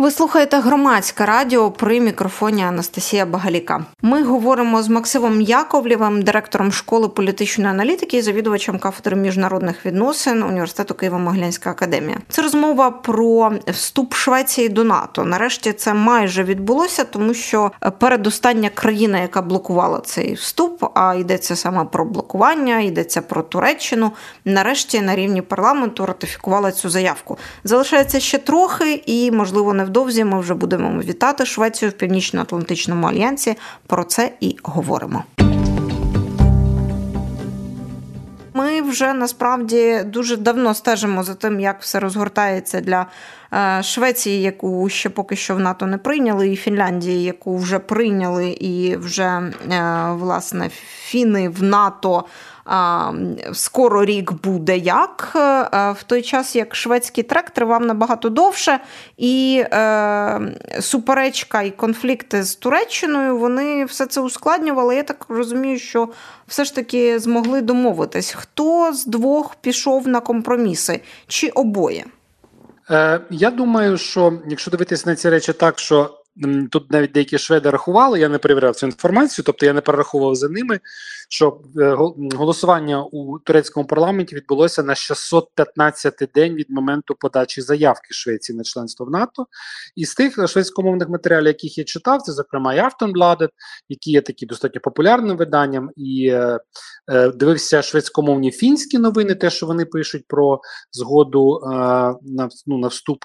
Ви слухаєте громадське радіо при мікрофоні Анастасія Багаліка. Ми говоримо з Максимом Яковлєвим, директором школи політичної аналітики і завідувачем кафедри міжнародних відносин університету Києво-Могилянська академія. Це розмова про вступ Швеції до НАТО. Нарешті це майже відбулося, тому що передостання країна, яка блокувала цей вступ, а йдеться саме про блокування, йдеться про Туреччину. Нарешті на рівні парламенту ратифікувала цю заявку. Залишається ще трохи, і можливо не невдовзі ми вже будемо вітати Швецію в Північно-Атлантичному альянсі. Про це і говоримо. Ми вже насправді дуже давно стежимо за тим, як все розгортається для е, Швеції, яку ще поки що в НАТО не прийняли, і Фінляндії, яку вже прийняли, і вже е, власне фіни в НАТО скоро рік буде як, е, в той час як шведський трек тривав набагато довше, і е, суперечка і конфлікти з Туреччиною вони все це ускладнювали. Я так розумію, що все ж таки змогли домовитись, хто з двох пішов на компроміси, чи обоє. Е, Я думаю, що якщо дивитися на ці речі так, що Тут навіть деякі шведи рахували, я не перевіряв цю інформацію, тобто я не перераховував за ними, що е, голосування у турецькому парламенті відбулося на 615 день від моменту подачі заявки Швеції на членство в НАТО. І з тих шведськомовних матеріалів, яких я читав, це зокрема і Автонбладет, які є такі достатньо популярним виданням, і е, е, дивився шведськомовні фінські новини, те, що вони пишуть про згоду е, на ну, на вступ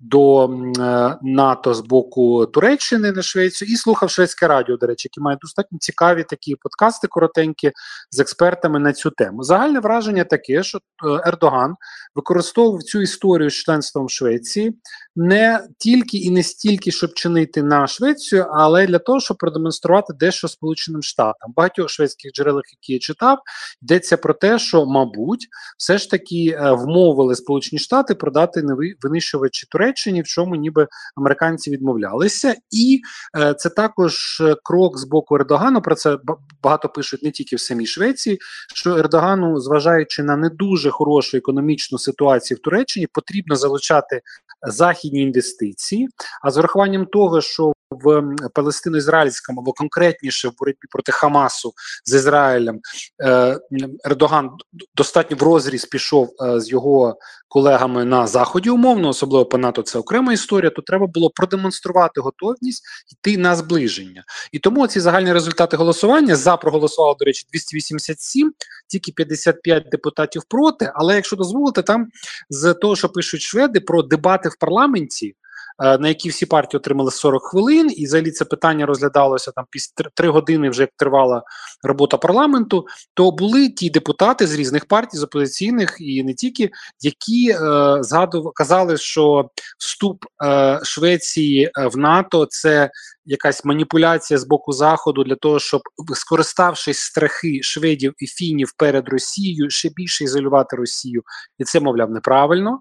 до е, НАТО з боку. Туреччини на Швецію і слухав шведське радіо, до речі, які має достатньо цікаві такі подкасти коротенькі з експертами на цю тему. Загальне враження таке, що е, Ердоган використовував цю історію з членством Швеції не тільки і не стільки, щоб чинити на Швецію, але для того, щоб продемонструвати дещо Сполученим Штатам. Багатьох шведських джерелах, які я читав, йдеться про те, що, мабуть, все ж таки е, вмовили Сполучені Штати продати винищувачі Туреччині, в чому ніби американці відмовлялися, і е, це також е, крок з боку Ердогану. Про це багато пишуть не тільки в самій Швеції. Що Ердогану, зважаючи на не дуже хорошу економічну ситуацію в Туреччині, потрібно залучати західні інвестиції. А з урахуванням того, що в палестино-ізраїльському або конкретніше в боротьбі проти Хамасу з Ізраїлем е, Ердоган достатньо в розріз пішов е, з його колегами на заході, умовно, особливо по НАТО, це окрема історія. То треба було продемонструвати готовність йти на зближення. І тому ці загальні результати голосування за проголосувало, до речі, 287, тільки 55 депутатів проти. Але якщо дозволите, там з того, що пишуть шведи про дебати в парламенті. Е, на які всі партії отримали 40 хвилин, і взагалі це питання розглядалося там після 3 години, вже як тривала робота парламенту. То були ті депутати з різних партій, з опозиційних і не тільки, які е, згадували казали, що вступ е, Швеції в НАТО це якась маніпуляція з боку заходу для того, щоб скориставшись страхи шведів і фінів перед Росією, ще більше ізолювати Росію, і це мовляв неправильно.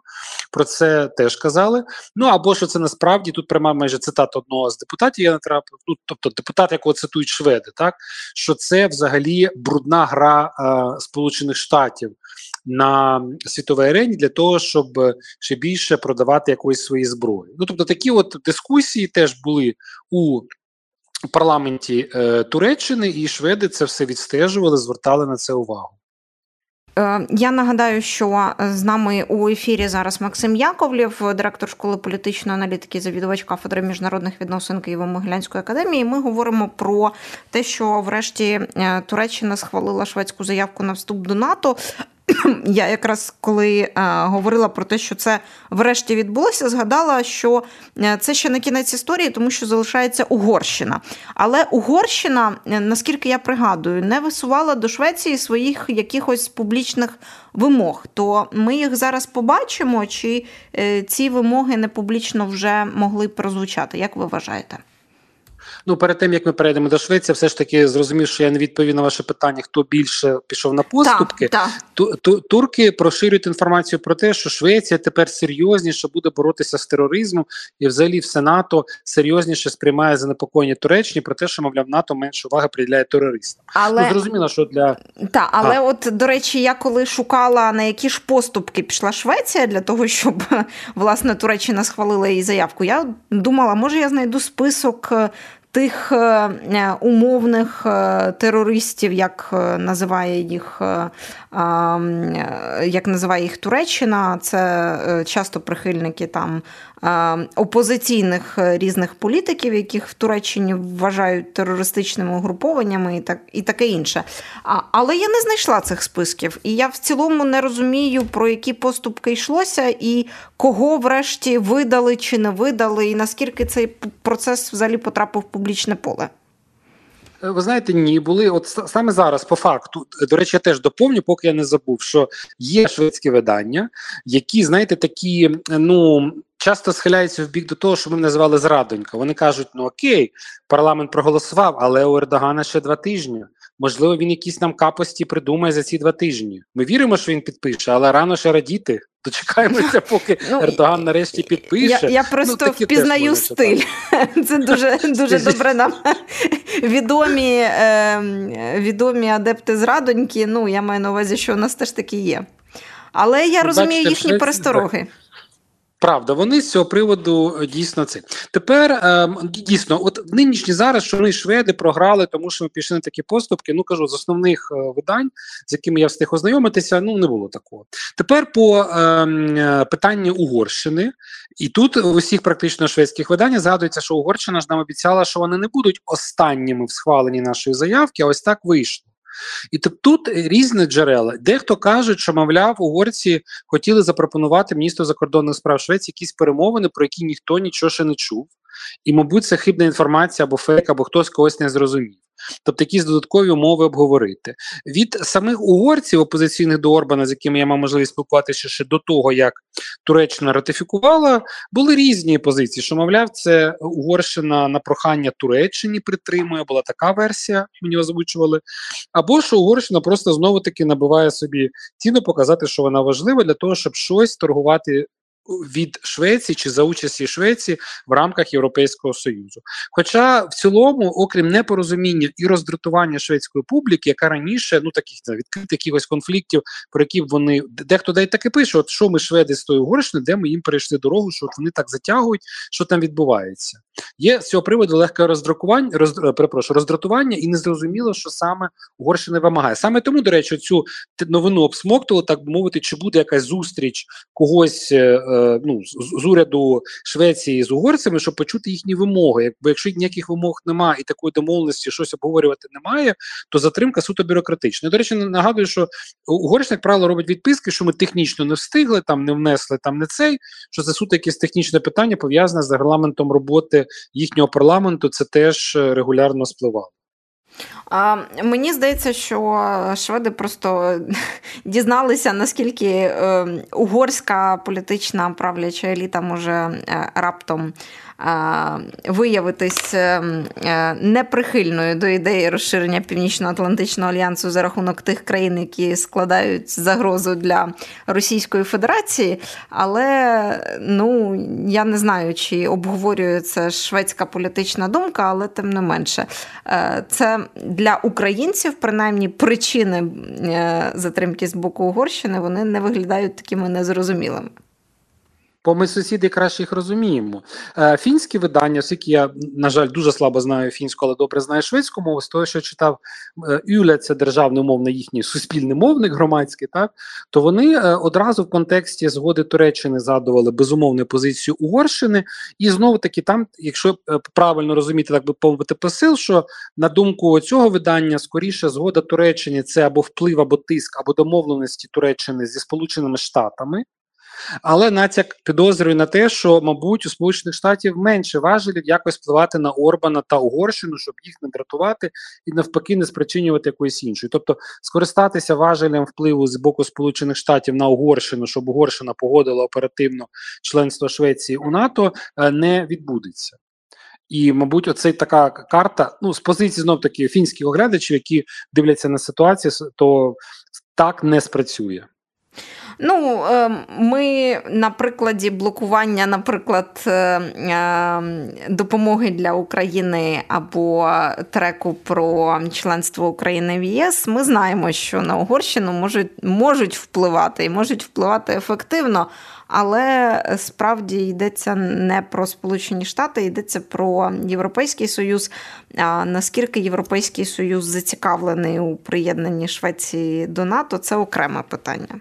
Про це теж казали. Ну або що це насправді тут пряма майже цитата одного з депутатів. Я натрапив. Ну тобто депутат, якого цитують шведи, так що це взагалі брудна гра е, Сполучених Штатів на світовій арені для того, щоб ще більше продавати якоїсь свої зброї. Ну тобто такі от дискусії теж були у парламенті е, Туреччини, і шведи це все відстежували, звертали на це увагу. Е, я нагадаю, що з нами у ефірі зараз Максим Яковлєв, директор школи політичної аналітики, завідувач кафедри міжнародних відносин Києво-Могилянської академії. Ми говоримо про те, що врешті е, Туреччина схвалила шведську заявку на вступ до НАТО. Я якраз коли е, говорила про те, що це врешті відбулося, згадала, що е, це ще не кінець історії, тому що залишається Угорщина. Але Угорщина, е, наскільки я пригадую, не висувала до Швеції своїх якихось публічних вимог. То ми їх зараз побачимо, чи ці вимоги не публічно вже могли прозвучати? Як ви вважаєте? Ну, перед тим як ми перейдемо до Швеції, все ж таки зрозумів, що я не відповів на ваше питання, хто більше пішов на поступки. Ту, ту, турки проширюють інформацію про те, що Швеція тепер серйозніше буде боротися з тероризмом, і взагалі все НАТО серйозніше сприймає занепокоєння Туреччини про те, що мовляв НАТО менше уваги приділяє терористам. Але ну, зрозуміло, що для та, але, от до речі, я коли шукала на які ж поступки пішла Швеція для того, щоб власне Туреччина схвалила її заявку, я думала, може я знайду список е, тих е, умовних е, терористів, як називає їх як називає їх Туреччина, це часто прихильники там опозиційних різних політиків, яких в Туреччині вважають терористичними угрупованнями і так і таке інше. Але я не знайшла цих списків, і я в цілому не розумію, про які поступки йшлося, і кого врешті видали чи не видали, і наскільки цей процес взагалі потрапив в публічне поле. Е, ви знаєте, ні, були от саме зараз, по факту, до речі, я теж доповню, поки я не забув, що є шведські видання, які, знаєте, такі, ну. Часто схиляються в бік до того, що ми називали зрадонька. Вони кажуть: ну окей, парламент проголосував, але у Ердогана ще два тижні. Можливо, він якісь нам капості придумає за ці два тижні. Ми віримо, що він підпише, але рано ще радіти. Дочекаємося, поки ну, Ердоган нарешті підпише. Я я просто ну, впізнаю стиль. Це дуже дуже добре нам відомі е, відомі адепти зрадоньки. Ну, я маю на увазі, що у нас теж таки є. Але я розумію їхні перестороги. Правда, вони з цього приводу е, дійсно це. Тепер е, дійсно, от нинішні зараз, що вони шведи програли, тому що ми пішли на такі поступки. Ну кажу, з основних е, видань, з якими я встиг ознайомитися, ну не було такого. Тепер по е, питанню Угорщини, і тут в усіх практично шведських виданнях згадується, що Угорщина ж нам обіцяла, що вони не будуть останніми в схваленні нашої заявки. а Ось так вийшло. І тобто тут різні джерела. Дехто кажуть, що, мовляв, угорці хотіли запропонувати міністру закордонних справ Швеції якісь перемовини, про які ніхто нічого ще не чув. І, мабуть, це хибна інформація або фейк, або хтось когось не зрозумів тобто якісь додаткові умови обговорити. Від самих угорців, опозиційних до Орбана, з якими я мав можливість спілкуватися ще до того, як Туреччина ратифікувала, були різні позиції. Що, мовляв, це Угорщина на прохання Туреччині притримує, була така версія, мені озвучували. Або що Угорщина просто знову таки набиває собі ціну, показати, що вона важлива для того, щоб щось торгувати від Швеції чи за участі Швеції в рамках Європейського союзу. Хоча в цілому, окрім непорозуміння і роздратування шведської публіки, яка раніше ну таких не, відкритих якихось конфліктів, про які вони дехто дай таки пише: от що ми шведи з тої Угорщини, де ми їм перейшли дорогу, що от вони так затягують, що там відбувається. Є з цього приводу легке роздракування, роз, е, перепрошую, роздратування, і незрозуміло, що саме Угорщина вимагає. Саме тому, до речі, цю новину обсмоктували, так би мовити, чи буде якась зустріч когось. Е Е, ну, з, з уряду Швеції з угорцями, щоб почути їхні вимоги. Якби якщо ніяких вимог немає і такої домовленості щось обговорювати немає, то затримка суто бюрократична. До речі, нагадую, що Угорщина, як правило, робить відписки, що ми технічно не встигли, там не внесли там не цей. Що це суто якесь технічне питання пов'язане з регламентом роботи їхнього парламенту. Це теж е, регулярно спливало. Мені здається, що шведи просто дізналися, наскільки е, угорська політична правляча еліта може е, раптом виявитись е, е, неприхильною до ідеї розширення Північно-Атлантичного альянсу за рахунок тих країн, які складають загрозу для Російської Федерації. Але ну я не знаю, чи обговорює це шведська політична думка, але тим не менше, е, це для українців, принаймні, причини затримки з боку Угорщини вони не виглядають такими незрозумілими. Бо ми сусіди краще їх розуміємо. Е, Фінські видання, оскільки я, на жаль, дуже слабо знаю фінську, але добре знаю шведську мову, з того, що читав е, Юля, це державний мовний їхній суспільний мовник громадський, так то вони е, одразу в контексті згоди Туреччини задували безумовну позицію Угорщини, і знову таки там, якщо правильно розуміти, так би помовити посил, що на думку цього видання, скоріше згода Туреччини це або вплив, або тиск, або домовленості Туреччини зі Сполученими Штатами. Але натяк підозрює на те, що, мабуть, у Сполучених Штатів менше важелів якось впливати на Орбана та Угорщину, щоб їх не дратувати і навпаки не спричинювати якоїсь іншої. Тобто скористатися важелем впливу з боку Сполучених Штатів на Угорщину, щоб Угорщина погодила оперативно членство Швеції у НАТО, е, не відбудеться. І, мабуть, оцей така карта, ну з позиції знов таки фінських оглядачів, які дивляться на ситуацію, то так не спрацює. Ну, ем, ми на прикладі блокування, наприклад, е, ем, допомоги для України або треку про членство України в ЄС, ми знаємо, що на Угорщину можуть, можуть впливати і можуть впливати ефективно. Але справді йдеться не про Сполучені Штати, йдеться про Європейський Союз. А наскільки Європейський Союз зацікавлений у приєднанні Швеції до НАТО, це окреме питання.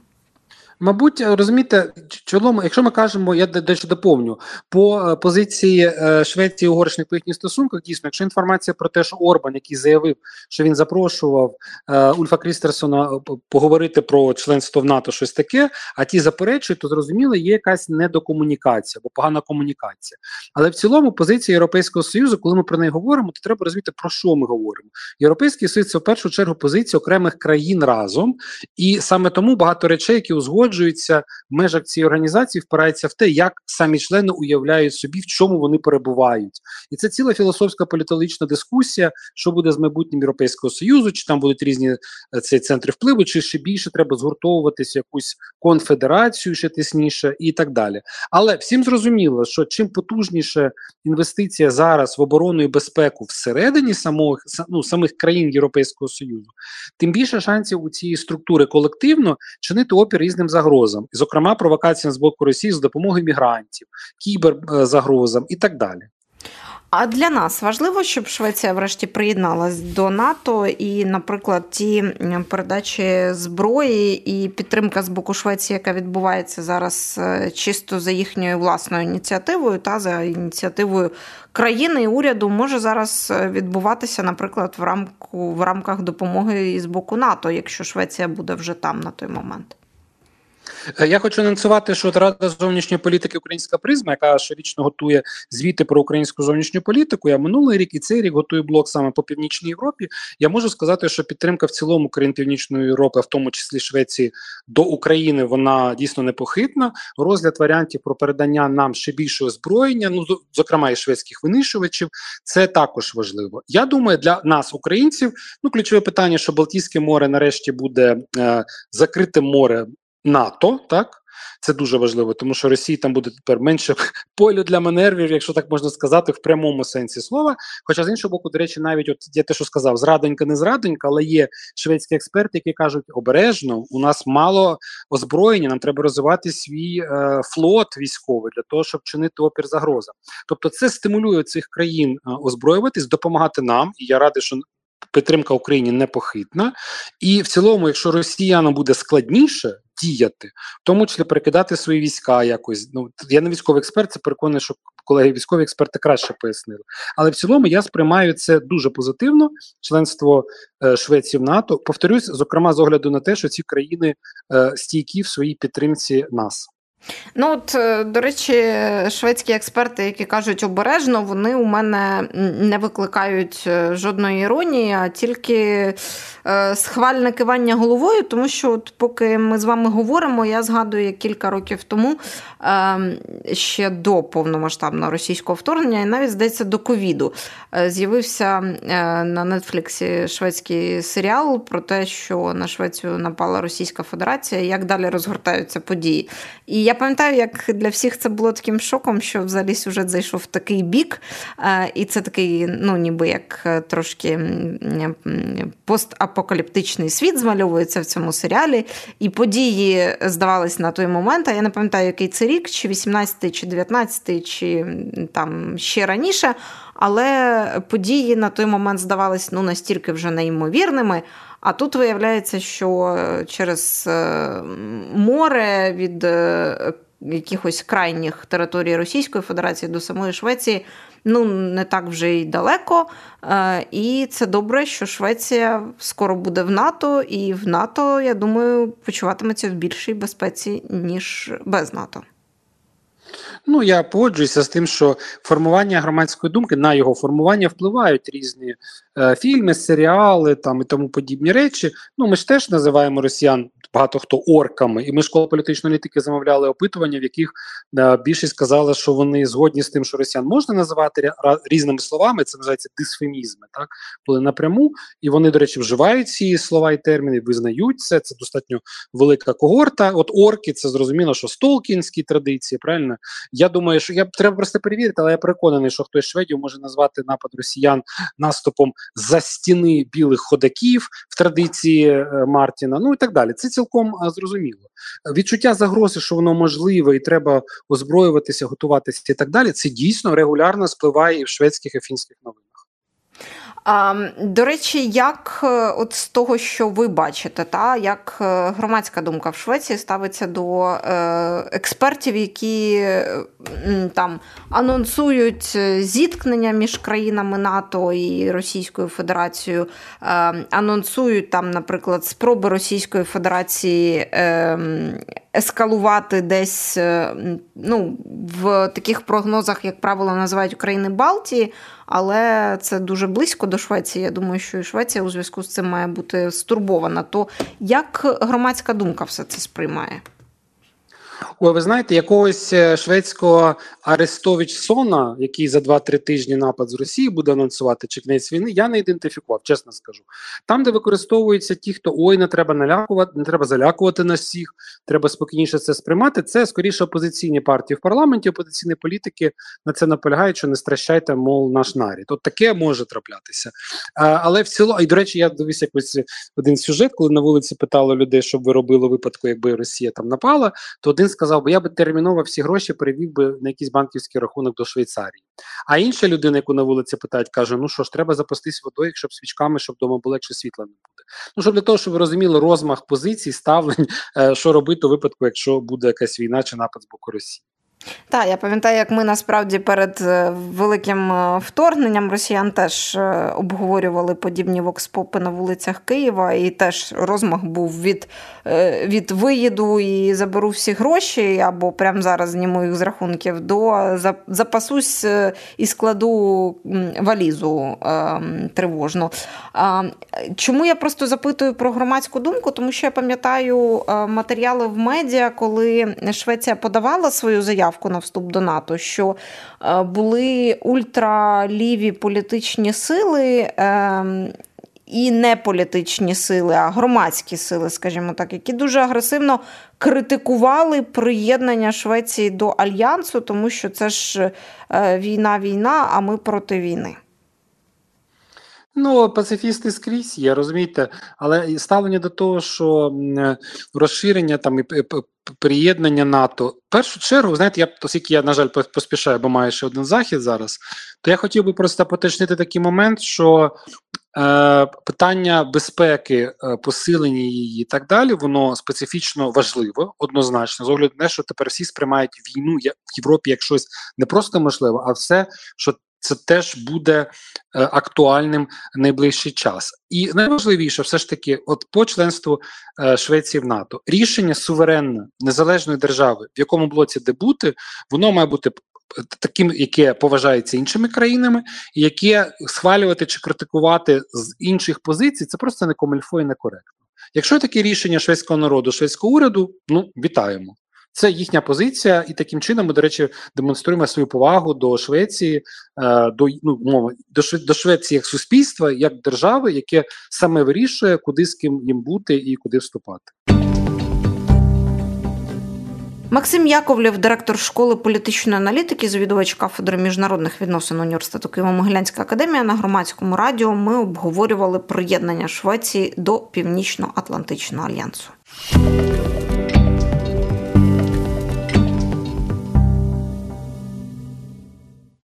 Мабуть, розумієте, чолом, якщо ми кажемо, я дещо доповню по е, позиції е, Швеції Угорщини по їхніх стосунках, дійсно, якщо інформація про те, що Орбан, який заявив, що він запрошував е, Ульфа Крістерсона поговорити про членство в НАТО, щось таке, а ті заперечують, то зрозуміло, є якась недокомунікація або погана комунікація. Але в цілому позиція Європейського союзу, коли ми про неї говоримо, то треба розуміти, про що ми говоримо. Європейський союз це в першу чергу позиція окремих країн разом, і саме тому багато речей, які узгоджують, узгоджується в межах цієї організації, впирається в те, як самі члени уявляють собі, в чому вони перебувають, і це ціла філософська політологічна дискусія, що буде з майбутнім європейського союзу, чи там будуть різні е, ці центри впливу, чи ще більше треба згуртовуватися якусь конфедерацію ще тисніше і так далі. Але всім зрозуміло, що чим потужніше інвестиція зараз в оборону і безпеку всередині самих ну, самих країн Європейського союзу, тим більше шансів у цієї структури колективно чинити опір різним загрозам, зокрема провокаціям з боку Росії з допомогою мігрантів, кіберзагрозам і так далі. А для нас важливо, щоб Швеція врешті приєдналась до НАТО, і, наприклад, ті передачі зброї і підтримка з боку Швеції, яка відбувається зараз е, чисто за їхньою власною ініціативою та за ініціативою країни і уряду, може зараз е, відбуватися, наприклад, в рамку в рамках допомоги з боку НАТО, якщо Швеція буде вже там на той момент. Е, я хочу анонсувати, що Рада зовнішньої політики Українська призма, яка щорічно готує звіти про українську зовнішню політику. Я минулий рік і цей рік готую блок саме по північній Європі. Я можу сказати, що підтримка в цілому країн Північної Європи, в тому числі Швеції, до України, вона дійсно непохитна. Розгляд варіантів про передання нам ще більшого озброєння, ну зокрема і шведських винищувачів, це також важливо. Я думаю, для нас, українців, ну ключове питання, що Балтійське море нарешті буде е, закрите море НАТО, так це дуже важливо, тому що Росії там буде тепер менше полю для маневрів, якщо так можна сказати, в прямому сенсі слова. Хоча з іншого боку, до речі, навіть от я те, що сказав, зрадонька, не зрадонька, але є шведські експерти, які кажуть, обережно у нас мало озброєння, нам треба розвивати свій е, флот військовий для того, щоб чинити опір загрозам. Тобто, це стимулює цих країн е, озброюватись, допомагати нам, і я радий, що підтримка Україні непохитна, і в цілому, якщо росіянам буде складніше діяти, в тому числі перекидати свої війська якось. Ну я не військовий експерт, це переконаний, що колеги військові експерти краще пояснили. Але в цілому я сприймаю це дуже позитивно. Членство е, Швеції в НАТО. Повторюсь, зокрема, з огляду на те, що ці країни е, стійкі в своїй підтримці нас. Ну, от, е, до речі, шведські експерти, які кажуть обережно, вони у мене не викликають е, жодної іронії, а тільки е, схвальне кивання головою, тому що, от, поки ми з вами говоримо, я згадую, як кілька років тому, ще до повномасштабного російського вторгнення, і навіть здається до ковіду, з'явився на Нетфліксі шведський серіал про те, що на Швецію напала Російська Федерація, як далі розгортаються події. І я пам'ятаю, як для всіх це було таким шоком, що взагалі сюжет зайшов в такий бік, е, і це такий, ну ніби як е, трошки постапокаліптичний світ змальовується в цьому серіалі. І події здавались на той момент. А я не пам'ятаю, який це рік, чи 18-й, чи 19-й, чи там ще раніше. Але події на той момент здавались ну настільки вже неймовірними. А тут виявляється, що е, через е, море від е, якихось крайніх територій Російської Федерації до самої Швеції ну не так вже й далеко. І це добре, що Швеція скоро буде в НАТО, і в НАТО, я думаю, почуватиметься в більшій безпеці, ніж без НАТО. Ну я погоджуюся з тим, що формування громадської думки на його формування впливають різні е, фільми, серіали там і тому подібні речі. Ну ми ж теж називаємо росіян багато хто орками, і ми школа політичної аналітики замовляли опитування, в яких е, більшість сказала, що вони згодні з тим, що росіян можна називати різними словами. Це називається дисфемізми, так коли напряму, і вони, до речі, вживають ці слова і терміни, визнають це. Це достатньо велика когорта. От орки, це зрозуміло, що столкінські традиції. Правильно, я думаю, що я треба просто перевірити, але я переконаний, що хтось шведів може назвати напад росіян наступом за стіни білих ходаків в традиції е, Мартіна. Ну і так далі. Це цілком зрозуміло. Відчуття загрози, що воно можливе, і треба озброюватися, готуватися і так далі. Це дійсно регулярно спливає і в шведських і фінських новинах. До речі, як е, от з того, що ви бачите, та як е, громадська думка в Швеції ставиться до е, експертів, які там анонсують зіткнення між країнами НАТО і Російською Федерацією, анонсують там, наприклад, спроби Російської Федерації ем, ескалувати десь ну, в таких прогнозах, як правило, називають України Балтії але це дуже близько до Швеції. Я думаю, що і Швеція у зв'язку з цим має бути стурбована. То як громадська думка все це сприймає? Ой, ви знаєте, якогось е, шведського Арестович-Сона, який за 2-3 тижні напад з Росії буде анонсувати чи кінець війни, я не ідентифікував, чесно скажу. Там, де використовуються ті, хто ой, не треба налякувати, не треба залякувати нас всіх, треба спокійніше це сприймати. Це скоріше опозиційні партії в парламенті, опозиційні політики на це наполягають, що не стращайте, мов наш нарід. От таке може траплятися. А, але в цілому, і до речі, я дивився якось один сюжет, коли на вулиці питали людей, що б ви робили випадку, якби Росія там напала, то один сказав, бо я би терміново всі гроші перевів би на якийсь банківський рахунок до Швейцарії. А інша людина, яку на вулиці питають, каже: ну що ж, треба запастись водою, щоб свічками, щоб вдома було якщо світла не буде. Ну щоб для того, щоб ви розуміли розмах позицій, ставлень, е, що робити у випадку, якщо буде якась війна чи напад з боку Росії. Так, я пам'ятаю, як ми насправді перед е, великим е, вторгненням росіян теж е, обговорювали подібні вокспопи на вулицях Києва, і теж розмах був від від виїду і заберу всі гроші, або прямо зараз зніму їх з рахунків, до запасусь і складу валізу тривожну. Чому я просто запитую про громадську думку? Тому що я пам'ятаю матеріали в медіа, коли Швеція подавала свою заяву заявку на вступ до НАТО, що е, були ультраліві політичні сили. Ем, і не політичні сили, а громадські сили, скажімо так, які дуже агресивно критикували приєднання Швеції до альянсу, тому що це ж е, війна, війна, а ми проти війни. Ну, пацифісти скрізь є, розумієте, але ставлення до того, що розширення там і приєднання НАТО. В першу чергу, знаєте, я оскільки я, на жаль, поспішаю, бо маю ще один захід зараз, то я хотів би просто поточнити такий момент, що е, питання безпеки, е, посилення її і так далі, воно специфічно важливо, однозначно, з огляду на те, що тепер всі сприймають війну в Європі як щось не просто можливе, а все, що це теж буде е, актуальним найближчий час. І найважливіше, все ж таки, от по членству е, Швеції в НАТО, рішення суверенне незалежної держави, в якому блоці де бути, воно має бути. Таким, яке поважається іншими країнами, яке схвалювати чи критикувати з інших позицій, це просто не комильфо і некоректно. Якщо таке рішення шведського народу, шведського уряду, ну вітаємо. Це їхня позиція, і таким чином ми, до речі, демонструємо свою повагу до Швеції, е, до ну мова до Швеції як суспільства, як держави, яке саме вирішує, куди з ким їм бути і куди вступати. Максим Яковлєв, директор школи політичної аналітики, завідувач кафедри міжнародних відносин університету Києво-Могилянська академія на громадському радіо. Ми обговорювали приєднання Швеції до Північно-Атлантичного альянсу.